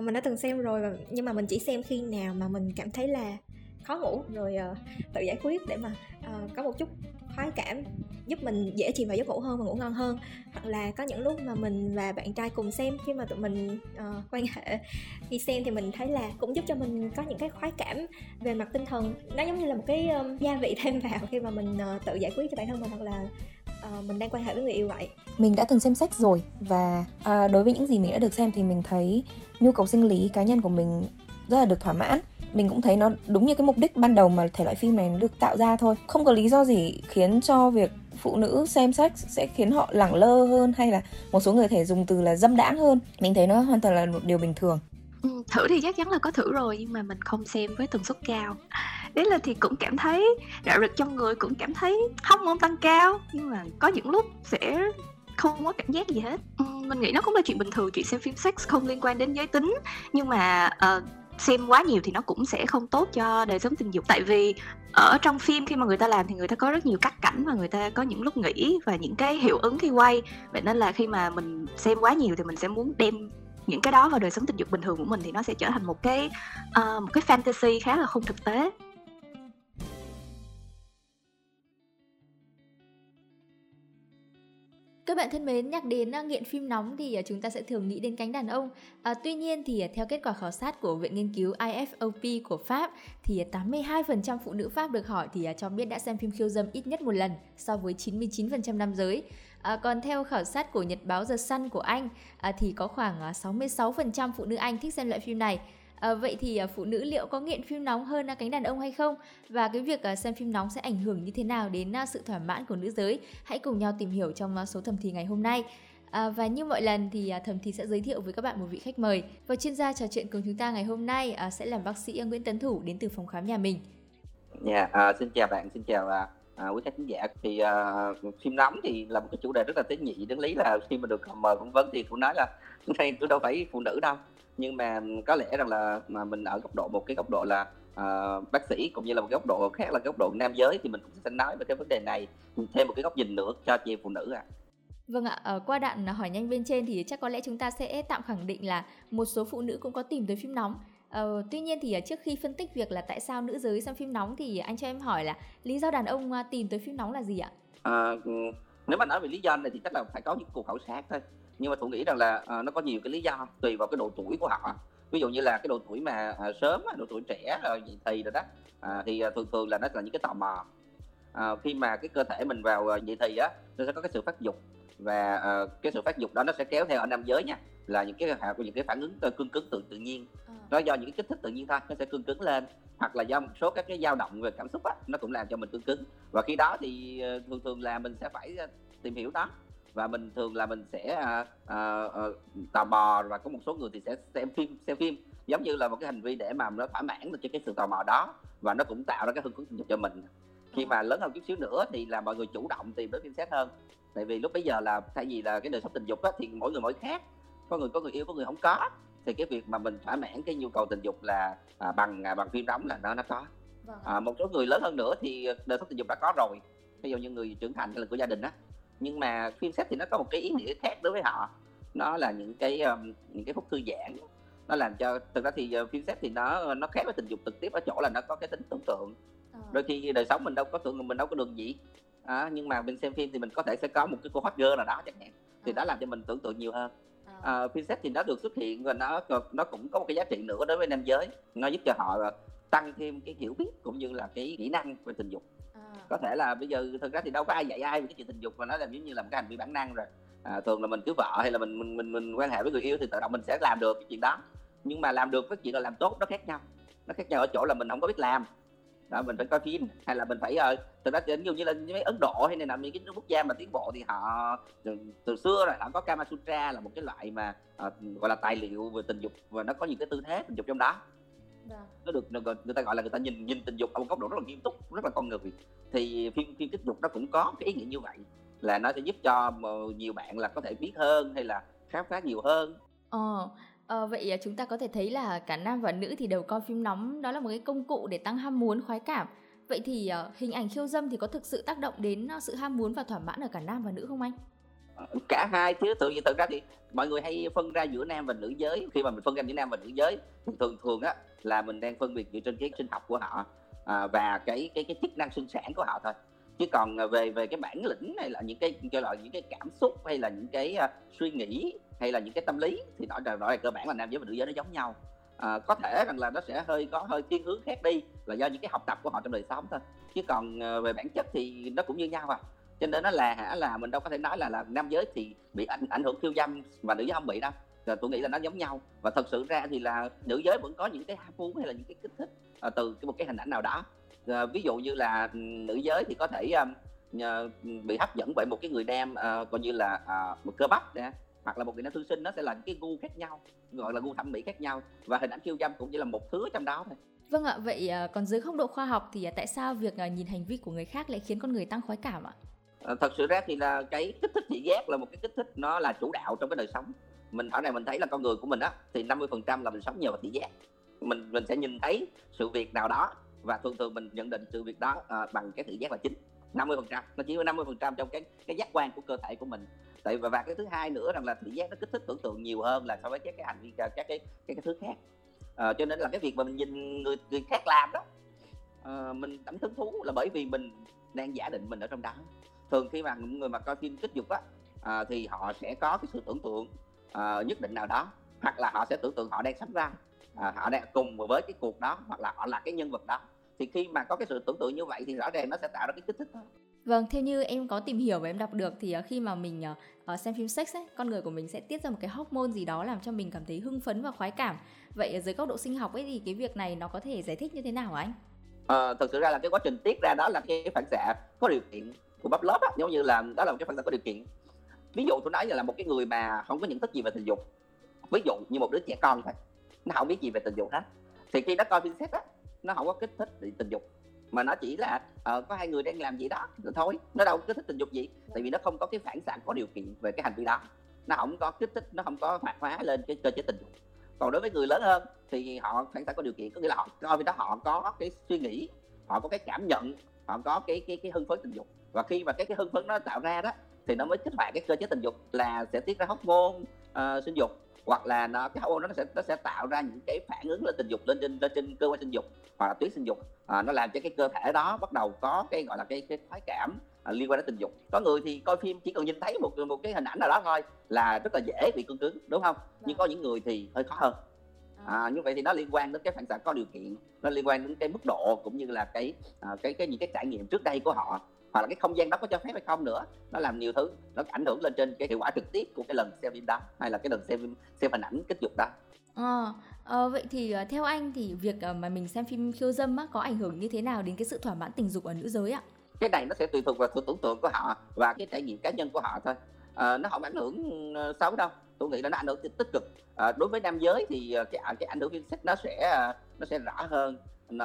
uh, mình đã từng xem rồi nhưng mà mình chỉ xem khi nào mà mình cảm thấy là khó ngủ. Rồi uh, tự giải quyết để mà uh, có một chút khoái cảm giúp mình dễ chìm vào giấc ngủ hơn và ngủ ngon hơn. Hoặc là có những lúc mà mình và bạn trai cùng xem khi mà tụi mình uh, quan hệ khi xem thì mình thấy là cũng giúp cho mình có những cái khoái cảm về mặt tinh thần. Nó giống như là một cái um, gia vị thêm vào khi mà mình uh, tự giải quyết cho bản thân mình hoặc là uh, mình đang quan hệ với người yêu vậy. Mình đã từng xem sách rồi và uh, đối với những gì mình đã được xem thì mình thấy nhu cầu sinh lý cá nhân của mình rất là được thỏa mãn. Mình cũng thấy nó đúng như cái mục đích ban đầu mà thể loại phim này được tạo ra thôi. Không có lý do gì khiến cho việc phụ nữ xem sách sẽ khiến họ lẳng lơ hơn hay là một số người thể dùng từ là dâm đãng hơn. Mình thấy nó hoàn toàn là một điều bình thường. Ừ, thử thì chắc chắn là có thử rồi nhưng mà mình không xem với tần suất cao đấy là thì cũng cảm thấy rạo rực trong người cũng cảm thấy không môn tăng cao nhưng mà có những lúc sẽ không có cảm giác gì hết. Ừ, mình nghĩ nó cũng là chuyện bình thường chuyện xem phim sex không liên quan đến giới tính. Nhưng mà uh, xem quá nhiều thì nó cũng sẽ không tốt cho đời sống tình dục. Tại vì ở trong phim khi mà người ta làm thì người ta có rất nhiều cắt cảnh và người ta có những lúc nghỉ và những cái hiệu ứng khi quay. Vậy nên là khi mà mình xem quá nhiều thì mình sẽ muốn đem những cái đó vào đời sống tình dục bình thường của mình thì nó sẽ trở thành một cái uh, một cái fantasy khá là không thực tế. Các bạn thân mến, nhắc đến à, nghiện phim nóng thì à, chúng ta sẽ thường nghĩ đến cánh đàn ông. À, tuy nhiên thì à, theo kết quả khảo sát của Viện Nghiên cứu IFOP của Pháp thì 82% phụ nữ Pháp được hỏi thì cho biết đã xem phim khiêu dâm ít nhất một lần so với 99% nam giới. À, còn theo khảo sát của Nhật báo The Sun của Anh à, thì có khoảng 66% phụ nữ Anh thích xem loại phim này À, vậy thì à, phụ nữ liệu có nghiện phim nóng hơn à, cánh đàn ông hay không? Và cái việc à, xem phim nóng sẽ ảnh hưởng như thế nào đến à, sự thỏa mãn của nữ giới? Hãy cùng nhau tìm hiểu trong à, số thẩm thì ngày hôm nay. À, và như mọi lần thì à, thẩm thì sẽ giới thiệu với các bạn một vị khách mời và chuyên gia trò chuyện cùng chúng ta ngày hôm nay à, sẽ là bác sĩ Nguyễn Tấn Thủ đến từ phòng khám nhà mình. Dạ, yeah, à, xin chào bạn, xin chào à, à, quý khán giả. Thì à, phim nóng thì là một cái chủ đề rất là tế nhị. Đến lý là khi mà được mời phỏng vấn thì cũng nói là đây tôi đâu phải phụ nữ đâu nhưng mà có lẽ rằng là mà mình ở góc độ một cái góc độ là uh, bác sĩ cũng như là một cái góc độ khác là góc độ nam giới thì mình cũng sẽ nói về cái vấn đề này thêm một cái góc nhìn nữa cho chị em phụ nữ ạ. À. Vâng ạ, ở qua đoạn hỏi nhanh bên trên thì chắc có lẽ chúng ta sẽ tạm khẳng định là một số phụ nữ cũng có tìm tới phim nóng. Ờ, tuy nhiên thì trước khi phân tích việc là tại sao nữ giới xem phim nóng thì anh cho em hỏi là lý do đàn ông tìm tới phim nóng là gì ạ? À, nếu mà nói về lý do này thì chắc là phải có những cuộc khảo sát thôi nhưng mà tôi nghĩ rằng là à, nó có nhiều cái lý do tùy vào cái độ tuổi của họ. Ví dụ như là cái độ tuổi mà à, sớm độ tuổi trẻ rồi dậy thì rồi đó à, thì à, thường thường là nó là những cái tò mò. À, khi mà cái cơ thể mình vào dậy thì á nó sẽ có cái sự phát dục. Và à, cái sự phát dục đó nó sẽ kéo theo ở nam giới nha là những cái những cái phản ứng cương cứng tự tự nhiên. À. nó do những cái kích thích tự nhiên thôi nó sẽ cương cứng lên. Hoặc là do một số các cái dao động về cảm xúc á nó cũng làm cho mình cương cứng. Và khi đó thì thường thường là mình sẽ phải tìm hiểu đó và mình thường là mình sẽ à, à, à, tò mò và có một số người thì sẽ xem phim xem phim. Giống như là một cái hành vi để mà nó thỏa mãn cho cái sự tò mò đó và nó cũng tạo ra cái hứng thú tình dục cho mình. Khi mà lớn hơn chút xíu nữa thì là mọi người chủ động tìm đến phim xét hơn. Tại vì lúc bây giờ là thay vì là cái đời sống tình dục á, thì mỗi người mỗi khác. Có người có người yêu có người không có. Thì cái việc mà mình thỏa mãn cái nhu cầu tình dục là à, bằng à, bằng phim đóng là nó nó có. Vâng. à, một số người lớn hơn nữa thì đời sống tình dục đã có rồi. Ví dụ như người trưởng thành hay là của gia đình á nhưng mà phim sách thì nó có một cái ý nghĩa khác đối với họ. Nó là những cái um, những cái phút thư giãn. Nó làm cho thực ra thì uh, phim sách thì nó nó khác với tình dục trực tiếp ở chỗ là nó có cái tính tưởng tượng. Ờ. đôi khi đời sống mình đâu có tưởng mình đâu có đường gì. À, nhưng mà mình xem phim thì mình có thể sẽ có một cái cô hot girl nào đó chẳng hạn. Thì ờ. đó làm cho mình tưởng tượng nhiều hơn. À, phim sách thì nó được xuất hiện và nó nó cũng có một cái giá trị nữa đối với nam giới. Nó giúp cho họ tăng thêm cái hiểu biết cũng như là cái kỹ năng về tình dục có thể là bây giờ thực ra thì đâu có ai dạy ai về cái chuyện tình dục mà nó làm giống như là một cái hành vi bản năng rồi. À, thường là mình cưới vợ hay là mình mình mình mình quan hệ với người yêu thì tự động mình sẽ làm được cái chuyện đó. Nhưng mà làm được với chuyện là làm tốt nó khác nhau. Nó khác nhau ở chỗ là mình không có biết làm. Đó mình phải coi phim hay là mình phải uh, thực ra ví như là mấy ấn độ hay là những cái quốc gia mà tiến bộ thì họ từ, từ xưa rồi họ có kama sutra là một cái loại mà uh, gọi là tài liệu về tình dục và nó có những cái tư thế tình dục trong đó. Vâng. nó được người ta gọi là người ta nhìn nhìn tình dục ở một góc độ rất là nghiêm túc rất là con người. Thì phim phim kích dục nó cũng có cái ý nghĩa như vậy là nó sẽ giúp cho nhiều bạn là có thể biết hơn hay là khám phá nhiều hơn. Ờ Ờ, vậy chúng ta có thể thấy là cả nam và nữ thì đều coi phim nóng đó là một cái công cụ để tăng ham muốn khoái cảm. Vậy thì uh, hình ảnh khiêu dâm thì có thực sự tác động đến uh, sự ham muốn và thỏa mãn ở cả nam và nữ không anh cả hai chứ tự tự ra thì mọi người hay phân ra giữa nam và nữ giới. Khi mà mình phân ra giữa nam và nữ giới thường thường á là mình đang phân biệt dựa trên cái sinh học của họ à, và cái cái cái chức năng sinh sản của họ thôi. Chứ còn về về cái bản lĩnh hay là những cái cho loại những cái cảm xúc hay là những cái uh, suy nghĩ hay là những cái tâm lý thì nói là nói là cơ bản là nam giới và nữ giới nó giống nhau. À, có thể rằng là nó sẽ hơi có hơi thiên hướng khác đi là do những cái học tập của họ trong đời sống thôi. Chứ còn uh, về bản chất thì nó cũng như nhau à cho nên nó là hả? Là mình đâu có thể nói là là nam giới thì bị ảnh ảnh hưởng khiêu dâm và nữ giới không bị đâu. Rồi tôi nghĩ là nó giống nhau. Và thật sự ra thì là nữ giới vẫn có những cái ham muốn hay là những cái kích thích uh, từ cái một cái hình ảnh nào đó. Uh, ví dụ như là ừ, nữ giới thì có thể uh, bị hấp dẫn bởi một cái người nam uh, coi như là uh, một cơ bắp nè hoặc là một người nam thư sinh nó sẽ là những cái gu khác nhau gọi là gu thẩm mỹ khác nhau. Và hình ảnh khiêu dâm cũng chỉ là một thứ trong đó thôi. Vâng ạ, vậy còn dưới góc độ khoa học thì à, tại sao việc nhìn hành vi của người khác lại khiến con người tăng khoái cảm ạ? Ờ, thật sự ra thì là cái kích thích thị giác là một cái kích thích nó là chủ đạo trong cái đời sống. Mình ở này mình thấy là con người của mình á thì 50% là mình sống nhờ vào thị giác. Mình mình sẽ nhìn thấy sự việc nào đó và thường thường mình nhận định sự việc đó à, bằng cái thị giác là chính 50 phần trăm. Nó chỉ có 50 phần trăm trong cái cái giác quan của cơ thể của mình. Tại và, và cái thứ hai nữa rằng là thị giác nó kích thích tưởng tượng nhiều hơn là so với các cái hành vi các cái cái cái, cái thứ khác. À, cho nên là cái việc mà mình nhìn người người khác làm đó à, mình cảm hứng thú là bởi vì mình đang giả định mình ở trong đó thường khi mà những người mà coi phim kích dục á à, thì họ sẽ có cái sự tưởng tượng à, nhất định nào đó hoặc là họ sẽ tưởng tượng họ đang sắm vai à, họ đang cùng với cái cuộc đó hoặc là họ là cái nhân vật đó thì khi mà có cái sự tưởng tượng như vậy thì rõ ràng nó sẽ tạo ra cái kích thích thôi Vâng, theo như em có tìm hiểu và em đọc được thì khi mà mình uh, xem phim sex ấy, con người của mình sẽ tiết ra một cái hormone gì đó làm cho mình cảm thấy hưng phấn và khoái cảm. Vậy dưới góc độ sinh học ấy thì cái việc này nó có thể giải thích như thế nào hả anh? À, thực sự ra là cái quá trình tiết ra đó là cái phản xạ có điều kiện của bắp lớp á, giống như là đó là một cái phần xạ có điều kiện. Ví dụ tôi nói là một cái người mà không có nhận thức gì về tình dục, ví dụ như một đứa trẻ con thôi, nó không biết gì về tình dục hết, thì khi nó coi phim xét á, nó không có kích thích tình dục mà nó chỉ là uh, có hai người đang làm gì đó rồi thôi nó đâu có kích thích tình dục gì tại vì nó không có cái phản xạ có điều kiện về cái hành vi đó. Nó không có kích thích nó không có hoạt hóa lên cái cơ chế tình dục. Còn đối với người lớn hơn thì họ phản xạ có điều kiện có nghĩa là họ coi vì đó họ có cái suy nghĩ họ có cái cảm nhận họ có cái cái cái hưng phấn tình dục. Và khi mà cái cái hưng phấn nó tạo ra đó thì nó mới kích hoạt cái cơ chế tình dục là sẽ tiết ra hormone uh, sinh dục hoặc là nó cái hormone nó sẽ nó sẽ tạo ra những cái phản ứng lên tình dục lên trên lên trên cơ quan sinh dục hoặc là tuyến sinh dục. À, nó làm cho cái cơ thể đó bắt đầu có cái gọi là cái cái khoái cảm à, liên quan đến tình dục. Có người thì coi phim chỉ cần nhìn thấy một một cái hình ảnh nào đó thôi là rất là dễ bị cương cứng đúng không? Nhưng vâng. có những người thì hơi khó hơn à. như vậy thì nó liên quan đến cái phản xạ có điều kiện nó liên quan đến cái mức độ cũng như là cái à, cái cái những cái trải nghiệm trước đây của họ hoặc là cái không gian đó có cho phép hay không nữa nó làm nhiều thứ nó ảnh hưởng lên trên cái hiệu quả trực tiếp của cái lần xem phim đó hay là cái lần xem xem hình ảnh kích dục đó À, à, vậy thì uh, theo anh thì việc mà mình xem phim khiêu dâm á, có ảnh hưởng như thế nào đến cái sự thỏa mãn tình dục ở nữ giới ạ? Cái này nó sẽ tùy thuộc vào sự tưởng tượng của họ và cái trải nghiệm cá nhân của họ thôi. À, nó không ảnh hưởng xấu đâu. Tôi nghĩ là nó ảnh hưởng tích cực. À, đối với nam giới thì ờ, cái cái ảnh hưởng phim sex nó sẽ ờ, nó sẽ rõ hơn.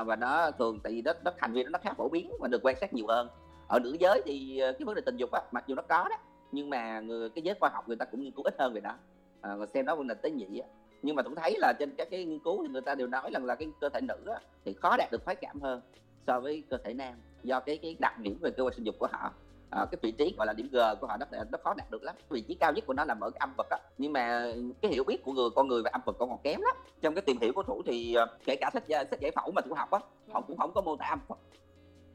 Và nó thường tại vì nó, nó hành vi nó khá phổ biến và được quan sát nhiều hơn. Ở nữ giới thì cái vấn đề tình dục á mặc dù nó có đó nhưng mà người cái giới khoa học người ta cũng nghiên cứu ít hơn về đó. À, xem nó vấn đề tế nhị á. Nhưng mà cũng thấy là trên các cái nghiên cứu thì người ta đều nói rằng là cái cơ thể nữ á, thì khó đạt được khoái cảm hơn so với cơ thể nam do cái cái đặc điểm về cơ quan sinh dục của họ à, cái vị trí gọi là điểm G của họ nó nó khó đạt được lắm. Vị trí cao nhất của nó nằm ở cái âm vật á. Nhưng mà cái hiểu biết của người con người về âm vật còn còn kém lắm. Trong cái tìm hiểu của thủ thì ờ, kể cả sách sách giải phẫu mà thủ học á họ cũng không có mô tả âm vật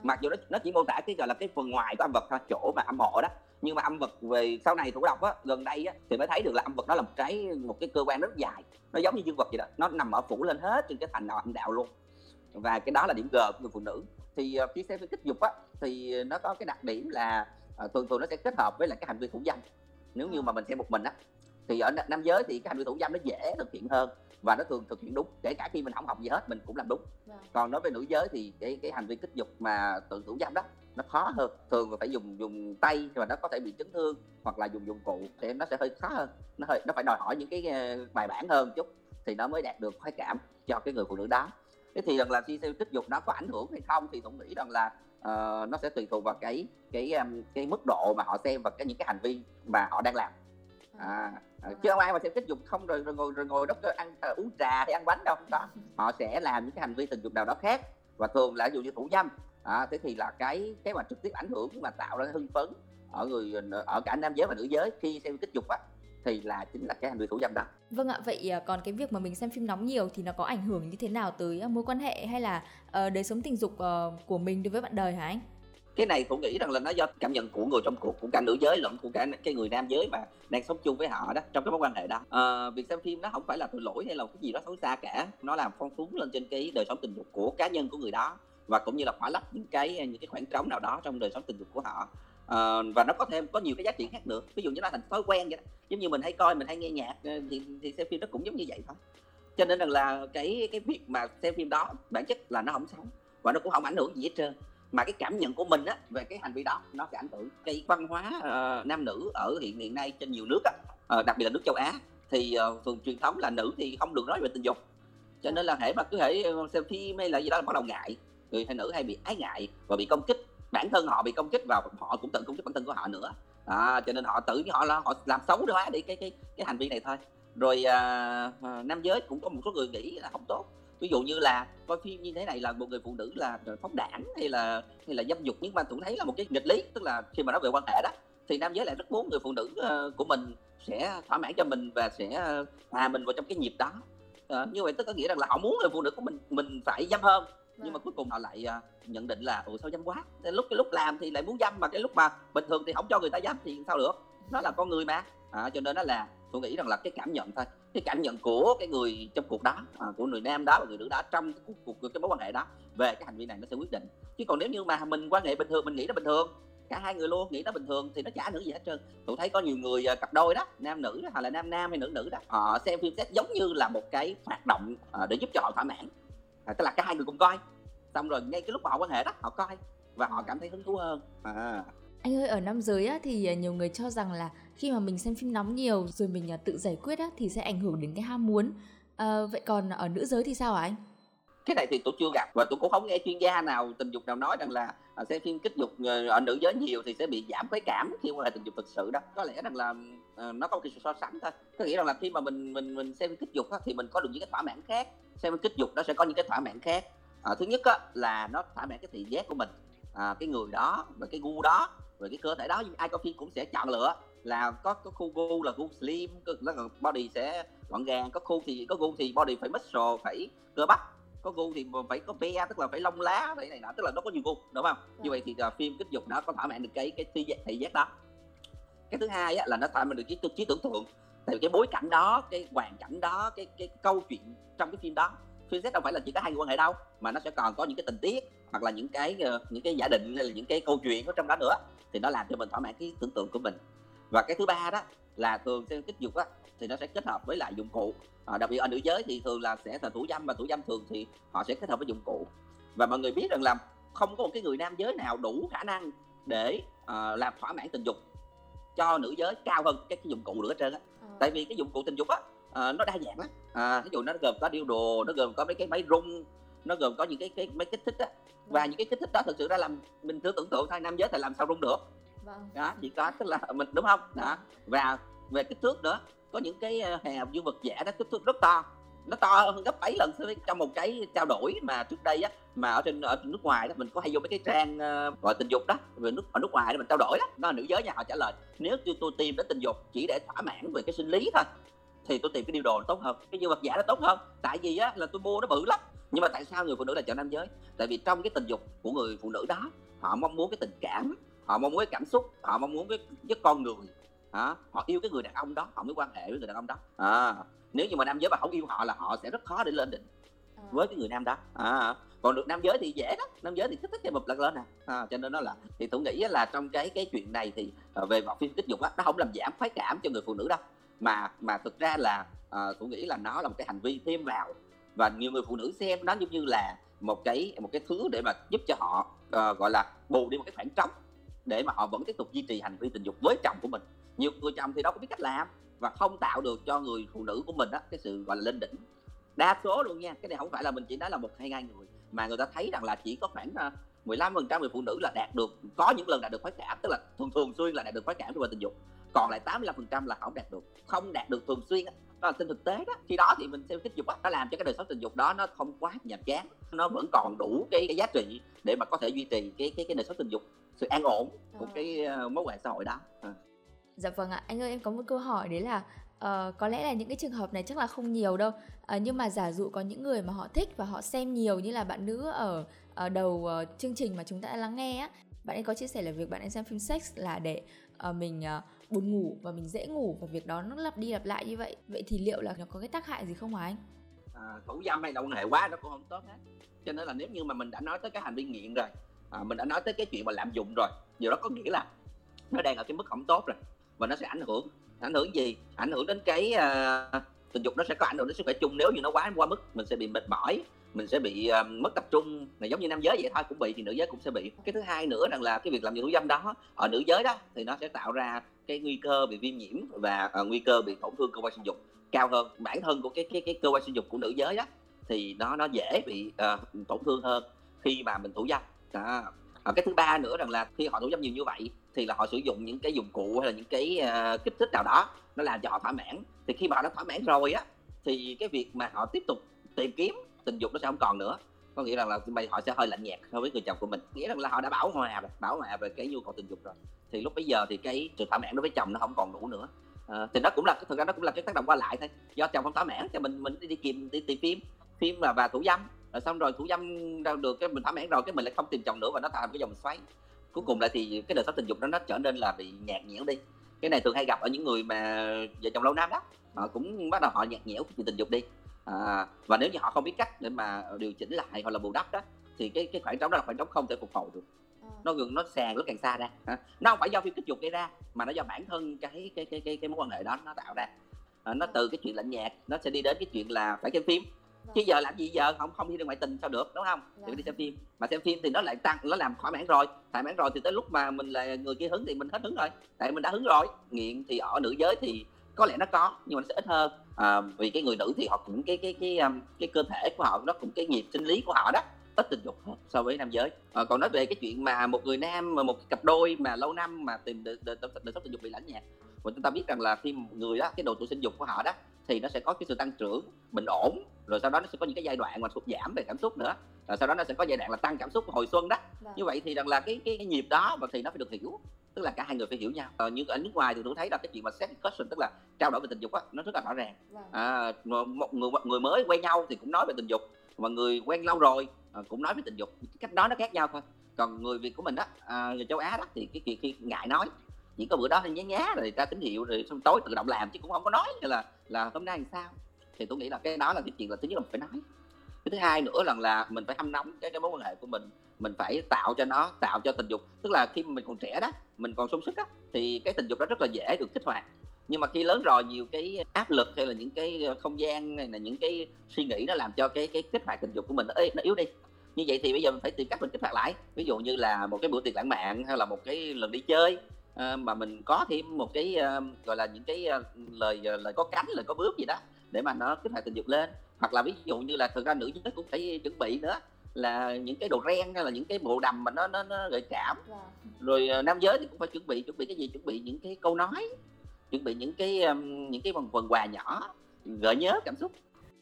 mặc dù nó nó chỉ mô tả cái gọi là cái phần ngoài của âm vật thôi chỗ mà âm hộ đó. Nhưng mà âm vật về sau này thủ đọc á gần đây á thì mới thấy được là âm vật nó là một cái một cái cơ quan rất dài. Nó giống như dương vật vậy đó. Nó nằm ở phủ lên hết trên cái thành âm đạo luôn. Và cái đó là điểm g của người phụ nữ thì uh, khi xem kích dục á thì nó có cái đặc điểm là uh, thường thường nó sẽ kết hợp với lại cái hành vi thủ dâm nếu như mà mình xem một mình á thì ở nam giới thì cái hành vi thủ dâm nó dễ thực hiện hơn và nó thường thực hiện đúng kể cả khi mình không học gì hết mình cũng làm đúng yeah. Vâng. còn đối với nữ giới thì cái cái hành vi kích dục mà tự thủ dâm đó nó khó hơn thường phải dùng dùng tay và nó có thể bị chấn thương hoặc là dùng dụng cụ thì nó sẽ hơi khó hơn nó hơi nó phải đòi hỏi những cái ờ, bài bản hơn chút thì nó mới đạt được khoái cảm cho cái người phụ nữ đó thế thì rằng là khi kích dục nó có ảnh hưởng hay không thì tôi nghĩ rằng là uh, nó sẽ tùy thuộc vào cái cái um, cái mức độ mà họ xem và cái những cái hành vi mà họ đang làm. À, à chứ không ai mà xem kích dục không rồi, rồi ngồi rồi ngồi đó ăn uh, uống trà hay ăn bánh đâu không có. Họ sẽ làm những cái hành vi tình dục nào đó khác và thường là ví dụ như thủ dâm. À, thế thì là cái cái mà trực tiếp ảnh hưởng mà tạo ra hưng phấn ở người ở cả nam giới và nữ giới khi xem kích dục á thì là chính là cái hành vi thủ dâm đó. Vâng ạ, vậy à, còn cái việc mà mình xem phim nóng nhiều thì nó có ảnh hưởng như thế nào tới à, mối quan hệ hay là uh, đời sống tình dục uh, của mình đối với bạn đời hả anh? cái này tôi nghĩ rằng là nó do cảm nhận của người trong cuộc của cả nữ giới lẫn của cả cái người nam giới mà đang sống chung với họ đó trong cái mối quan hệ đó à, việc xem phim nó không phải là tội lỗi hay là cái gì đó xấu xa cả nó làm phong phú lên trên cái đời sống tình dục của cá nhân của người đó và cũng như là khỏa lấp những cái những cái khoảng trống nào đó trong đời sống tình dục của họ à, và nó có thêm có nhiều cái giá trị khác nữa. Ví dụ như nó thành thói quen vậy đó. Giống như mình hay coi mình hay nghe nhạc ờ, thì, thì xem phim nó cũng giống như vậy thôi. Cho nên rằng là cái cái việc mà xem phim đó bản chất là nó không xấu và nó cũng không ảnh hưởng gì hết trơn. Mà cái cảm nhận của mình á về cái hành vi đó nó sẽ ảnh hưởng. Cái văn hóa uh, nam nữ ở hiện hiện nay trên nhiều nước á uh, đặc biệt là nước châu Á thì uh, thường truyền thống là nữ thì không được nói về tình dục. Cho nên là hễ mà cứ thể xem phim hay là gì đó là bắt đầu ngại. Người hay nữ hay bị ái ngại và bị công kích bản thân họ bị công kích vào họ cũng tự công kích bản thân của họ nữa. À, cho nên họ tự họ là họ làm xấu hóa đi cái cái cái hành vi này thôi. Rồi à, à, nam giới cũng có một số người nghĩ là không tốt. Ví dụ như là coi phim như thế này là một người phụ nữ là phóng đảng hay là hay là dâm dục nhưng mà cũng thấy là một cái nghịch lý tức là khi mà nói về quan hệ đó thì nam giới lại rất muốn người phụ nữ ờ, của mình sẽ thỏa mãn cho mình và sẽ ờ, hòa mình vào trong cái nhịp đó. À, như vậy tức có nghĩa rằng là họ muốn người phụ nữ của mình mình phải dâm hơn nhưng mà vâng. cuối cùng họ lại uh, nhận định là ủa sao dâm quá? Lúc cái lúc làm thì lại muốn dâm mà cái lúc mà bình thường thì không cho người ta dâm thì sao được? Nó là con người mà. À, cho nên nó là tôi nghĩ rằng là cái cảm nhận thôi. Cái cảm nhận của cái người trong cuộc đó à, của người nam đó và người nữ đó trong cái cuộc, cuộc cái mối quan hệ đó về cái hành vi này nó sẽ quyết định. Chứ còn nếu như mà mình quan hệ bình thường mình nghĩ nó bình thường cả hai người luôn nghĩ nó bình thường thì nó chả nữa gì hết trơn. Tôi thấy có nhiều người à, cặp đôi đó nam nữ hoặc là nam nam hay nữ nữ đó họ xem phim sex giống như là một cái hoạt động à, để giúp cho họ thỏa mãn à, tức là cả hai người cùng coi. Xong rồi ngay cái lúc họ quan hệ đó họ coi và họ cảm thấy hứng thú hơn. À. Anh ơi ở nam giới á, thì à, nhiều người cho rằng là khi mà mình xem phim nóng nhiều rồi mình à, tự giải quyết á, thì sẽ ảnh hưởng đến cái ham muốn. À, vậy còn ở nữ giới thì sao hả anh? Cái này thì tôi chưa gặp và tôi cũng không nghe chuyên gia nào tình dục nào nói rằng là à, xem phim kích dục ở nữ giới nhiều thì sẽ bị giảm khoái cảm khi quan hệ tình dục thực sự đó. Có lẽ rằng là nó có một cái sự so sánh thôi. Có nghĩa rằng là khi mà mình mình mình xem kích dục á, thì mình có được những cái thỏa mãn khác xem kích dục nó sẽ có những cái thỏa mãn khác. À, thứ nhất á, là nó thỏa mãn cái thị giác của mình. À, cái người đó và cái gu đó về cái cơ thể đó. Ai coi phim cũng sẽ chọn lựa là có có khu gu là gu slim là body sẽ gọn gàng có khu thì có gu thì body phải muscle phải cơ bắp có gu thì phải có be tức là phải lông lá phải này nọ tức là nó có nhiều gu đúng không? Như vậy thì uh, phim kích dục nó có thỏa mãn được cái cái thị giác, thị giác đó. Cái thứ hai á, là nó thỏa mãn được cái trí tưởng tượng tại vì cái bối cảnh đó cái hoàn cảnh đó cái cái câu chuyện trong cái phim đó phim xét đâu phải là chỉ có hai người quan hệ đâu mà nó sẽ còn có những cái tình tiết hoặc là những cái ờ, những cái giả định hay là những cái câu chuyện ở trong đó nữa thì nó làm cho mình thỏa mãn cái tưởng tượng của mình. Và cái thứ ba đó là thường xem kích dục á thì nó sẽ kết hợp với lại dụng cụ. À, đặc biệt ở nữ giới thì thường là sẽ là thủ dâm và thủ dâm thường thì họ sẽ kết hợp với dụng cụ. Và mọi người biết rằng là không có một cái người nam giới nào đủ khả năng để uh, làm thỏa mãn tình dục cho nữ giới cao hơn các cái dụng cụ nữa hết trơn á tại vì cái dụng cụ tình dục á uh, nó đa dạng lắm à, ví dụ nó gồm có điêu đồ nó gồm có mấy cái máy rung nó gồm có những cái cái máy kích thích á. Và những cái kích thích đó thực sự ra làm mình cứ tưởng tượng thôi nam giới thì làm sao rung được. Vâng. đó chỉ có tức là mình đúng không? Đó. Và về kích thước nữa có những cái ờ, hè dương vật giả đó kích thước rất to nó to hơn gấp bảy lần so với trong một cái trao đổi mà trước đây á mà ở trên ở nước ngoài đó mình có hay vô mấy cái trang uh, gọi tình dục đó về nước ở nước ngoài đó mình trao đổi đó nó là nữ giới nha họ trả lời nếu như tôi tìm đến tình dục chỉ để thỏa mãn về cái sinh lý thôi thì tôi tìm cái điều đồ tốt hơn cái dương vật giả nó tốt hơn. Tại vì á là tôi mua nó bự lắm nhưng mà tại sao người phụ nữ lại chọn nam giới? Tại vì trong cái tình dục của người phụ nữ đó họ mong muốn cái tình cảm họ mong muốn cái cảm xúc họ mong muốn cái với con người à, họ yêu cái người đàn ông đó họ mới quan hệ với người đàn ông đó. À, nếu như mà nam giới mà không yêu họ là họ sẽ rất khó để lên đỉnh à. với cái người nam đó. À, còn được nam giới thì dễ đó. Nam giới thì thích thích cái mập lật lên nè. À, cho nên nó là thì tôi nghĩ là trong cái cái chuyện này thì uh, về mặt phim kích dục á nó không làm giảm khoái cảm cho người phụ nữ đâu. Mà mà thực ra là uh, tôi nghĩ là nó là một cái hành vi thêm vào. Và nhiều người phụ nữ xem nó giống như là một cái một cái thứ để mà giúp cho họ uh, gọi là bù đi một cái khoảng trống để mà họ vẫn tiếp tục duy trì hành vi tình dục với chồng của mình. Nhiều người chồng thì đâu có biết cách làm và không tạo được cho người phụ nữ của mình á cái sự gọi là lên đỉnh đa số luôn nha cái này không phải là mình chỉ nói là một hai hai người mà người ta thấy rằng là chỉ có khoảng 15 phần trăm người phụ nữ là đạt được có những lần đạt được khoái cảm tức là thường thường xuyên là đạt được khoái cảm trong tình dục còn lại 85 phần trăm là không đạt được không đạt được thường xuyên đó là trên thực tế đó khi đó thì mình xem kích dục đó, nó làm cho cái đời sống tình dục đó nó không quá nhàm chán nó vẫn còn đủ cái, cái giá trị để mà có thể duy trì cái cái cái đời sống tình dục sự an ổn của Ờ. cái uh, mối quan hệ xã hội đó à. Dạ vâng ạ, anh ơi em có một câu hỏi đấy là uh, có lẽ là những cái trường hợp này chắc là không nhiều đâu. Uh, nhưng mà giả dụ có những người mà họ thích và họ xem nhiều như là bạn nữ ở, ở đầu uh, chương trình mà chúng ta đã lắng nghe á bạn ấy có chia sẻ là việc bạn ấy xem phim sex là để uh, mình uh, buồn ngủ và mình dễ ngủ và việc đó nó lặp đi lặp lại như vậy. Vậy thì liệu là nó có cái tác hại gì không hả anh? à, thủ dâm hay là quan hệ quá nó cũng không tốt hết. Cho nên là nếu như mà mình đã nói tới cái hành vi nghiện rồi à, mình đã nói tới cái chuyện mà lạm dụng rồi điều đó có nghĩa là nó đang ở cái mức không tốt rồi và nó sẽ ảnh hưởng. Ảnh hưởng gì? Ảnh hưởng đến cái uh, tình dục nó sẽ có ảnh hưởng đến sức khỏe chung. Nếu như nó quá quá mức mình sẽ bị mệt mỏi mình sẽ bị uh, mất tập trung. Là giống như nam giới vậy thôi cũng bị thì nữ giới cũng sẽ bị. Cái thứ hai nữa rằng là cái việc làm nhiều thủ dâm đó ở nữ giới đó thì nó sẽ tạo ra cái nguy cơ bị viêm nhiễm và uh, nguy cơ bị tổn thương cơ quan sinh dục cao hơn. Bản thân của cái cái cái cơ quan sinh dục của nữ giới đó thì nó nó dễ bị uh, tổn thương hơn khi mà mình thủ dâm. Đó. À, cái thứ ba nữa rằng là khi họ thủ dâm nhiều như vậy thì là họ sử dụng những cái dụng cụ hay là những cái uh, kích thích nào đó nó làm cho họ thỏa mãn. Thì khi mà họ đã thỏa mãn rồi á thì cái việc mà họ tiếp tục tìm kiếm tình dục nó sẽ không còn nữa. Có nghĩa rằng là bây họ sẽ hơi lạnh nhạt so với người chồng của mình. Nghĩa rằng là họ đã bảo hòa rồi bảo hòa về cái nhu cầu tình dục rồi. Thì lúc bây giờ thì cái sự thỏa mãn đối với chồng nó không còn đủ nữa. À, thì nó cũng là thực ra nó cũng là cái tác động qua lại thôi. Do chồng không thỏa mãn cho mình mình đi, đi tìm đi tìm phim phim và, và thủ dâm. Rồi xong rồi thủ dâm được cái mình thỏa mãn rồi cái mình lại không tìm chồng nữa và nó tạo thành cái dòng xoáy cuối cùng lại thì cái đời sống tình dục đó nó trở nên là bị nhạt nhẽo đi. Cái này thường hay gặp ở những người mà vợ chồng lâu năm đó. Họ cũng bắt đầu họ nhạt nhẽo chuyện tình dục đi. À, và nếu như họ không biết cách để mà điều chỉnh lại hoặc là bù đắp đó thì cái cái khoảng trống đó là khoảng trống không thể phục hồi được. Nó gần nó sàn nó càng xa ra. À, nó không phải do phim kích dục gây ra mà nó do bản thân cái cái cái cái, cái mối quan hệ đó nó tạo ra. À, nó từ cái chuyện lạnh nhạt nó sẽ đi đến cái chuyện là phải xem phim chứ giờ làm gì giờ? Không không đi ra ngoại tình sao được đúng không? Thì đi xem phim. Mà xem phim thì nó lại tăng nó làm thỏa mãn rồi. Thỏa mãn rồi thì tới lúc mà mình là người kia hứng thì mình hết hứng rồi. Tại mình đã hứng rồi. Nghiện thì ở nữ giới thì có lẽ nó có nhưng mà nó sẽ ít hơn. À, vì cái người nữ thì họ cũng cái cái cái cái, cái cơ thể của họ nó cũng cái nhịp sinh lý của họ đó ít tình dục hơn so với nam giới. À, còn nói về cái chuyện mà một người nam mà một cặp đôi mà lâu năm mà tìm được đời sống tình dục bị lãnh nhạt và chúng ta biết rằng là khi người đó cái độ tuổi sinh dục của họ đó thì nó sẽ có cái sự tăng trưởng bình ổn rồi sau đó nó sẽ có những cái giai đoạn mà sụt giảm về cảm xúc nữa. Rồi sau đó nó sẽ có giai đoạn là tăng cảm xúc hồi xuân đó. Vâng. như vậy thì rằng là cái cái, cái nhịp đó và thì nó phải được hiểu tức là cả hai người phải hiểu nhau. Ờ, nhưng ở nước ngoài thì tôi thấy là cái chuyện mà sex discussion tức là trao đổi về tình dục á nó rất là rõ ràng. À, một người một người mới quen nhau thì cũng nói về tình dục mà người quen lâu rồi à, cũng nói về tình dục. Cách nói nó khác nhau thôi. Còn người việt của mình đó à, người châu á đó thì cái chuyện khi ngại nói chỉ có bữa đó thì nhá nhá rồi ra tín hiệu rồi xong tối tự động làm chứ cũng không có nói là là hôm nay làm sao. Thì tôi nghĩ là cái đó là cái chuyện là thứ nhất là mình phải nói. Cái thứ hai nữa là là mình phải hâm nóng cái cái mối quan hệ của mình mình phải tạo cho nó tạo cho tình dục. Tức là khi mình còn trẻ đó mình còn sung sức đó thì cái tình dục đó rất là dễ được kích hoạt. Nhưng mà khi lớn rồi nhiều cái áp lực hay là những cái ờ, không gian hay là những cái suy nghĩ nó làm cho cái cái kích hoạt tình dục của mình nó, nó yếu đi. Như vậy thì bây giờ mình phải tìm cách mình kích hoạt lại. Ví dụ như là một cái bữa tiệc lãng mạn hay là một cái lần đi chơi à, mà mình có thêm một cái uh, gọi là những cái uh, lời uh, lời có cánh lời có bước gì đó để mà nó kích hoạt tình dục lên. Hoặc là ví dụ như là thực ra nữ giới cũng phải chuẩn bị nữa là những cái đồ ren hay là những cái bộ đầm mà nó nó, nó gợi cảm. Rồi uh, nam giới thì cũng phải chuẩn bị chuẩn bị cái gì? Chuẩn bị những cái câu nói chuẩn bị những cái um, những cái phần phần quà nhỏ gợi nhớ cảm xúc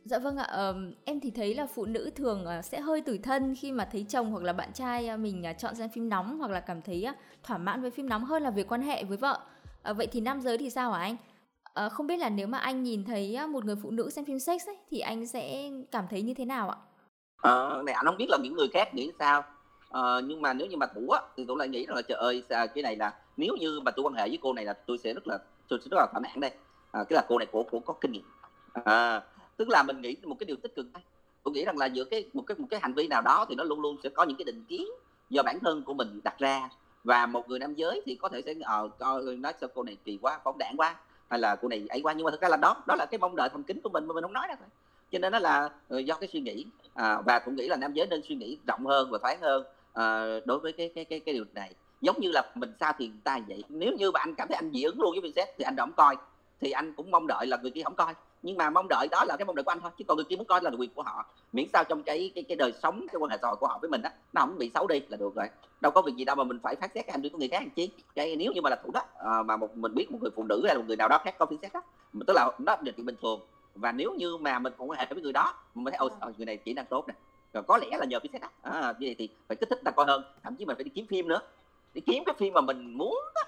Dạ vâng ạ, em thì thấy là phụ nữ thường ờ, sẽ hơi tủi thân khi mà thấy chồng hoặc là bạn trai mình à, chọn xem phim nóng hoặc là cảm thấy thỏa mãn với phim nóng hơn là việc quan hệ với vợ. Ờ, vậy thì nam giới thì sao hả anh? Ờ, không biết là nếu mà anh nhìn thấy một người phụ nữ xem phim sex ấy, thì anh sẽ cảm thấy như thế nào ạ? Ờ, này anh không biết là những người khác nghĩ sao ờ, nhưng mà nếu như mà thủ á thì tôi lại nghĩ rằng là trời ơi cái này là nếu như mà tôi quan hệ với cô này là tôi sẽ rất là tôi sẽ rất là thỏa mãn đây à, cái là cô này của của có kinh nghiệm à, tức là mình nghĩ một cái điều tích cực tôi nghĩ rằng là giữa cái một cái một cái hành vi nào đó thì nó luôn luôn sẽ có những cái định kiến do bản thân của mình đặt ra. Và một người nam giới thì có thể sẽ ờ coi nói sao cô này kỳ quá phóng đảng quá hay là cô này ấy quá. Nhưng mà thực ra là đó đó là cái mong đợi thầm kín của mình mà mình không nói ra thôi. Cho nên nó là ờ, do cái suy nghĩ à, và cũng nghĩ là nam giới nên suy nghĩ rộng hơn và thoáng hơn à, đối với cái cái cái cái điều này. Giống như là mình sao thì người ta vậy. Nếu như mà anh cảm thấy anh dị ứng luôn với Vincent thì anh không coi. Thì anh cũng mong đợi là người kia không coi nhưng mà mong đợi đó là cái mong đợi của anh thôi chứ còn người kia muốn coi là quyền của họ miễn sao trong cái cái cái đời sống cái quan hệ xã hội của họ với mình á nó không bị xấu đi là được rồi. Đâu có việc gì đâu mà mình phải phát xét cái hành vi của người khác làm chi. Cái nếu như mà là thủ đó à, mà một mình biết một người phụ nữ hay là một người nào đó khác có phán xét đó tức là đó là chuyện bình thường. Và nếu như mà mình cũng quan hệ với người đó mình thấy ôi người này chỉ năng tốt nè. Rồi có lẽ là nhờ phán xét đó. À, như vậy thì phải kích thích ta coi hơn thậm chí mình phải đi kiếm phim nữa. Đi kiếm cái phim mà mình muốn đó,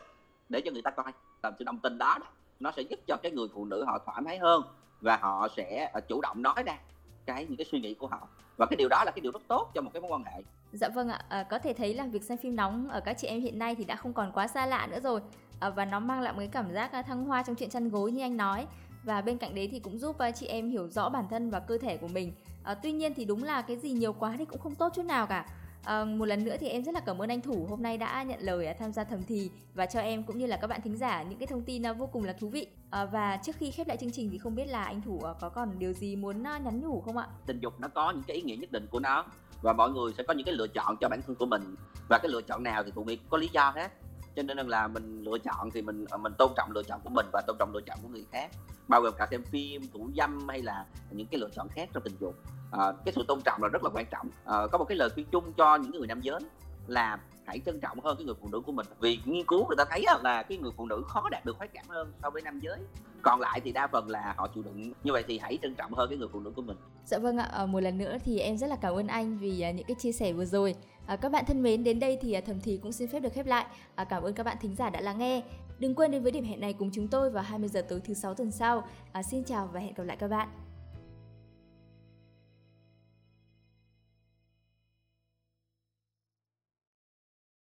để cho người ta coi. Làm sự đồng tình đó, đó nó sẽ giúp cho cái người phụ nữ họ thoải mái hơn và họ sẽ ờ, chủ động nói ra cái những cái suy nghĩ của họ. Và cái điều đó là cái điều rất tốt cho một cái mối quan hệ. Dạ vâng ạ. À, có thể thấy là việc xem phim nóng ở các chị em hiện nay thì đã không còn quá xa lạ nữa rồi. À, và nó mang lại một cái cảm giác à, thăng hoa trong chuyện chăn gối như anh nói. Và bên cạnh đấy thì cũng giúp à, chị em hiểu rõ bản thân và cơ thể của mình. À, tuy nhiên thì đúng là cái gì nhiều quá thì cũng không tốt chút nào cả. À, một lần nữa thì em rất là cảm ơn anh Thủ hôm nay đã nhận lời à, tham gia thầm thì và cho em cũng như là các bạn thính giả những cái thông tin à, vô cùng là thú vị. À, và trước khi khép lại chương trình thì không biết là anh Thủ à, có còn điều gì muốn nhắn nhủ không ạ? Tình dục nó có những cái ý nghĩa nhất định của nó và mọi người sẽ có những cái lựa chọn cho bản thân của mình và cái lựa chọn nào thì tụi mình có lý do hết cho nên là mình lựa chọn thì mình à, mình tôn trọng lựa chọn của mình và tôn trọng lựa chọn của người khác bao gồm cả xem phim thủ dâm hay là những cái lựa chọn khác trong tình dục. À, cái sự tôn trọng là rất là quan trọng. À, có một cái lời khuyên chung cho những người nam giới là hãy trân trọng hơn cái người phụ nữ của mình. Vì nghiên cứu người ta thấy là cái người phụ nữ khó đạt được khoái cảm hơn so với nam giới. Còn lại thì đa phần là họ chịu đựng. Như vậy thì hãy trân trọng hơn cái người phụ nữ của mình. Dạ vâng ạ ờ, một lần nữa thì em rất là cảm ơn anh vì ờ, những cái chia sẻ vừa rồi. À, các bạn thân mến đến đây thì thầm thì cũng xin phép được khép lại. À, cảm ơn các bạn thính giả đã lắng nghe. Đừng quên đến với điểm hẹn này cùng chúng tôi vào 20 giờ tối thứ sáu tuần sau. À, xin chào và hẹn gặp lại các bạn.